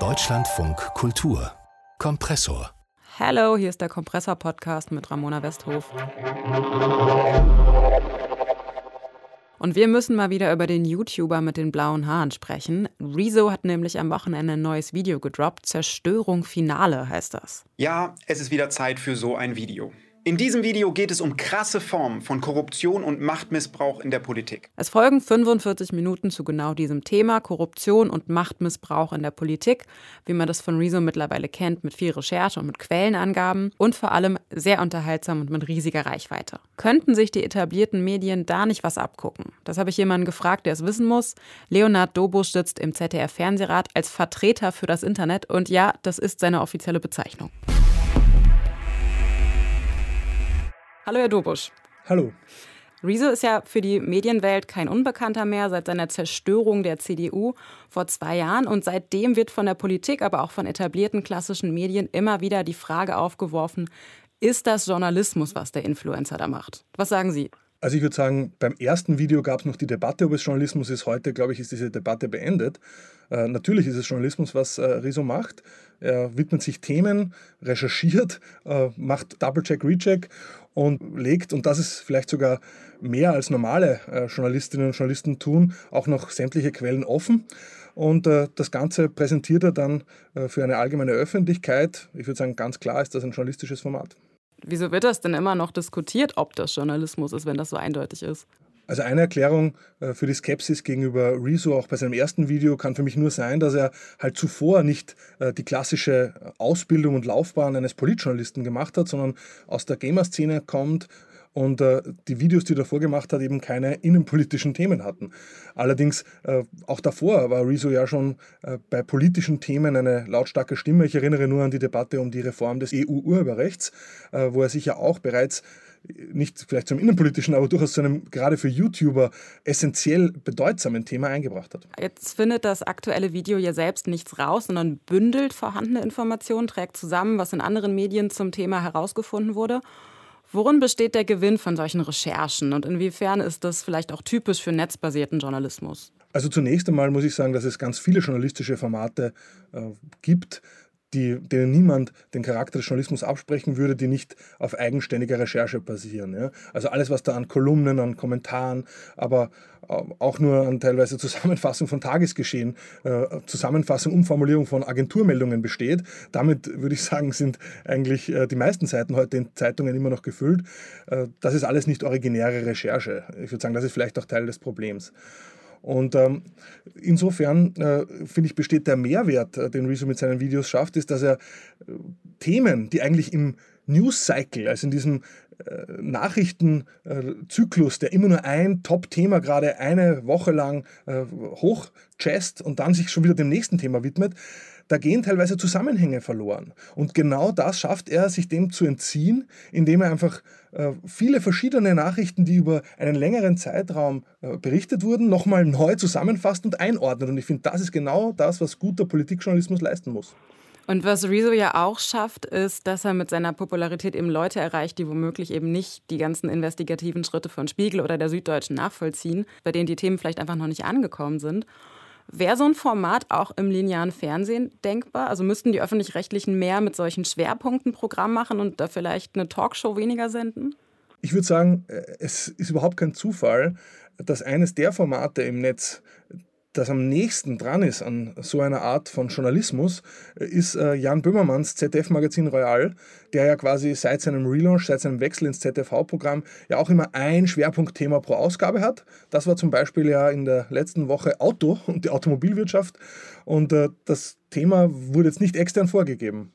Deutschlandfunk Kultur Kompressor Hallo, hier ist der Kompressor-Podcast mit Ramona Westhof. Und wir müssen mal wieder über den YouTuber mit den blauen Haaren sprechen. Rezo hat nämlich am Wochenende ein neues Video gedroppt. Zerstörung Finale heißt das. Ja, es ist wieder Zeit für so ein Video. In diesem Video geht es um krasse Formen von Korruption und Machtmissbrauch in der Politik. Es folgen 45 Minuten zu genau diesem Thema, Korruption und Machtmissbrauch in der Politik, wie man das von Rezo mittlerweile kennt, mit viel Recherche und mit Quellenangaben und vor allem sehr unterhaltsam und mit riesiger Reichweite. Könnten sich die etablierten Medien da nicht was abgucken? Das habe ich jemanden gefragt, der es wissen muss. Leonard Dobusch sitzt im ZDF-Fernsehrat als Vertreter für das Internet und ja, das ist seine offizielle Bezeichnung. Hallo, Herr Dobusch. Hallo. Rezo ist ja für die Medienwelt kein Unbekannter mehr seit seiner Zerstörung der CDU vor zwei Jahren. Und seitdem wird von der Politik, aber auch von etablierten klassischen Medien immer wieder die Frage aufgeworfen, ist das Journalismus, was der Influencer da macht? Was sagen Sie? Also ich würde sagen, beim ersten Video gab es noch die Debatte, ob es Journalismus ist. Heute, glaube ich, ist diese Debatte beendet. Äh, natürlich ist es Journalismus, was äh, Rezo macht. Er widmet sich Themen, recherchiert, äh, macht Double-Check, Recheck und legt, und das ist vielleicht sogar mehr als normale äh, Journalistinnen und Journalisten tun, auch noch sämtliche Quellen offen. Und äh, das Ganze präsentiert er dann äh, für eine allgemeine Öffentlichkeit. Ich würde sagen, ganz klar ist das ein journalistisches Format. Wieso wird das denn immer noch diskutiert, ob das Journalismus ist, wenn das so eindeutig ist? Also eine Erklärung äh, für die Skepsis gegenüber Rezo auch bei seinem ersten Video kann für mich nur sein, dass er halt zuvor nicht äh, die klassische Ausbildung und Laufbahn eines Politjournalisten gemacht hat, sondern aus der Gamer-Szene kommt und äh, die Videos, die er davor gemacht hat, eben keine innenpolitischen Themen hatten. Allerdings auch davor war Rezo ja schon bei politischen Themen eine lautstarke Stimme. Ich erinnere nur an die Debatte um die Reform des EU-Urheberrechts, wo er sich ja auch bereits nicht vielleicht zum innenpolitischen, aber durchaus zu einem gerade für YouTuber essentiell bedeutsamen Thema eingebracht hat. Jetzt findet das aktuelle Video ja selbst nichts raus, sondern bündelt vorhandene Informationen, trägt zusammen, was in anderen Medien zum Thema herausgefunden wurde. Worin besteht der Gewinn von solchen Recherchen und inwiefern ist das vielleicht auch typisch für netzbasierten Journalismus? Also zunächst einmal muss ich sagen, dass es ganz viele journalistische Formate äh, gibt, die, denen niemand den Charakter des Journalismus absprechen würde, die nicht auf eigenständiger Recherche basieren. Ja? Also alles, was da an Kolumnen, an Kommentaren, aber äh, auch nur an teilweise Zusammenfassung von Tagesgeschehen, äh, Zusammenfassung, Umformulierung von Agenturmeldungen besteht. Damit würde ich sagen, sind eigentlich äh, die meisten Seiten heute in Zeitungen immer noch gefüllt. Äh, das ist alles nicht originäre Recherche. Ich würde sagen, das ist vielleicht auch Teil des Problems. Und ähm, insofern äh, finde ich, besteht der Mehrwert, äh, den Rezo mit seinen Videos schafft, ist, dass er äh, Themen, die eigentlich im News Cycle, also in diesem äh, Nachrichtenzyklus, der immer nur ein Top-Thema gerade eine Woche lang äh, hochchest und dann sich schon wieder dem nächsten Thema widmet, da gehen teilweise Zusammenhänge verloren. Und genau das schafft er, sich dem zu entziehen, indem er einfach äh, viele verschiedene Nachrichten, die über einen längeren Zeitraum äh, berichtet wurden, nochmal neu zusammenfasst und einordnet. Und ich finde, das ist genau das, was guter Politikjournalismus leisten muss. Und was Rezo ja auch schafft, ist, dass er mit seiner Popularität eben Leute erreicht, die womöglich eben nicht die ganzen investigativen Schritte von Spiegel oder der Süddeutschen nachvollziehen, bei denen die Themen vielleicht einfach noch nicht angekommen sind. Wäre so ein Format auch im linearen Fernsehen denkbar? Also müssten die öffentlich-rechtlichen mehr mit solchen Schwerpunkten Programm machen und da vielleicht eine Talkshow weniger senden? Ich würde sagen, äh, es ist überhaupt kein Zufall, dass eines der Formate im Netz, das am nächsten dran ist an so einer Art von Journalismus, ist äh, Jan Böhmermanns ZDF-Magazin Royal, der ja quasi seit seinem Relaunch, seit seinem Wechsel ins ZDV-Programm ja auch immer ein Schwerpunktthema pro Ausgabe hat. Das war zum Beispiel ja in der letzten Woche Auto und die Automobilwirtschaft. Und äh, das Thema wurde jetzt nicht extern vorgegeben.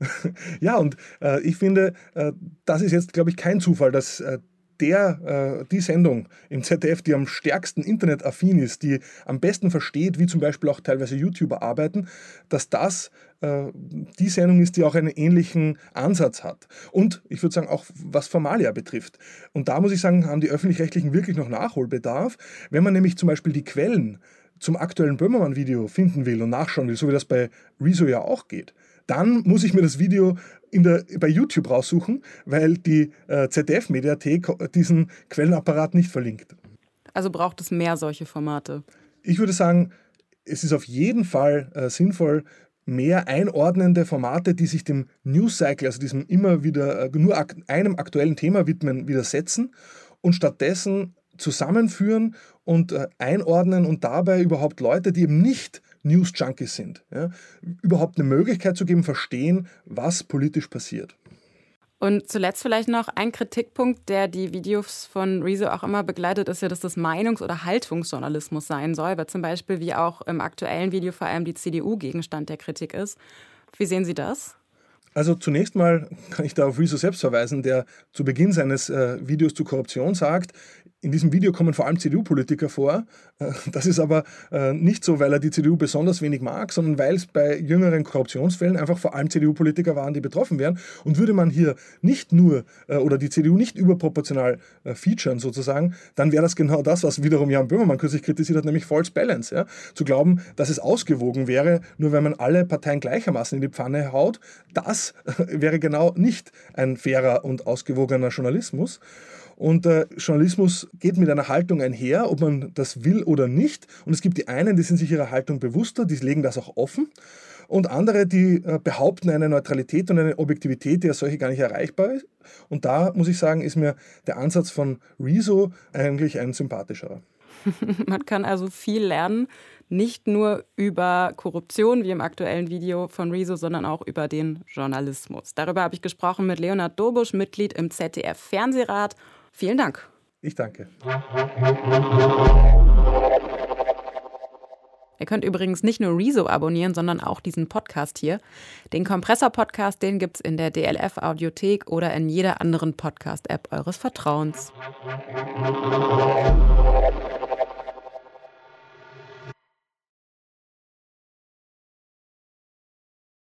ja, und äh, ich finde, äh, das ist jetzt, glaube ich, kein Zufall, dass äh, der, äh, die Sendung im ZDF, die am stärksten internetaffin ist, die am besten versteht, wie zum Beispiel auch teilweise YouTuber arbeiten, dass das äh, die Sendung ist, die auch einen ähnlichen Ansatz hat. Und ich würde sagen, auch was Formalia betrifft. Und da muss ich sagen, haben die Öffentlich-Rechtlichen wirklich noch Nachholbedarf. Wenn man nämlich zum Beispiel die Quellen zum aktuellen Böhmermann-Video finden will und nachschauen will, so wie das bei Rezo ja auch geht, dann muss ich mir das Video der, bei YouTube raussuchen, weil die äh, ZDF-Mediathek diesen Quellenapparat nicht verlinkt. Also braucht es mehr solche Formate? Ich würde sagen, es ist auf jeden Fall äh, sinnvoll, mehr einordnende Formate, die sich dem News Cycle, also diesem immer wieder äh, nur ak einem aktuellen Thema widmen, widersetzen und stattdessen zusammenführen und äh, einordnen und dabei überhaupt Leute, die eben nicht News Junkies sind, ja, überhaupt eine Möglichkeit zu geben, verstehen, was politisch passiert. Und zuletzt vielleicht noch ein Kritikpunkt, der die Videos von Rezo auch immer begleitet, ist ja, dass das Meinungs- oder Haltungsjournalismus sein soll, weil zum Beispiel wie auch im aktuellen Video vor allem die CDU Gegenstand der Kritik ist. Wie sehen Sie das? Also zunächst mal kann ich da auf Rezo selbst verweisen, der zu Beginn seines äh, Videos zu Korruption sagt, in diesem Video kommen vor allem CDU-Politiker vor. Äh, das ist aber äh, nicht so, weil er die CDU besonders wenig mag, sondern weil es bei jüngeren Korruptionsfällen einfach vor allem CDU-Politiker waren, die betroffen wären. Und würde man hier nicht nur äh, oder die CDU nicht überproportional featuren sozusagen, dann wäre das genau das, was wiederum Jan Böhmermann kürzlich kritisiert hat, nämlich False Balance. Ja? Zu glauben, dass es ausgewogen wäre, nur wenn man alle Parteien gleichermaßen in die Pfanne haut, das wäre genau nicht ein fairer und ausgewogener Journalismus. Und äh, Journalismus geht mit einer Haltung einher, ob man das will oder nicht. Und es gibt die einen, die sind sich ihrer Haltung bewusster, die legen das auch offen. Und andere, die äh, behaupten eine Neutralität und eine Objektivität, die als solche gar nicht erreichbar ist. Und da muss ich sagen, ist mir der Ansatz von Rezo eigentlich ein sympathischerer. Man kann also viel lernen, nicht nur über Korruption wie im aktuellen Video von Rezo, sondern auch über den Journalismus. Darüber habe ich gesprochen mit Leonhard Dobusch, Mitglied im ZDF Fernsehrat Vielen Dank. Ich danke. Ihr könnt übrigens nicht nur Rezo abonnieren, sondern auch diesen Podcast hier. Den Kompressor-Podcast, den gibt es in der DLF-Audiothek oder in jeder anderen Podcast-App eures Vertrauens.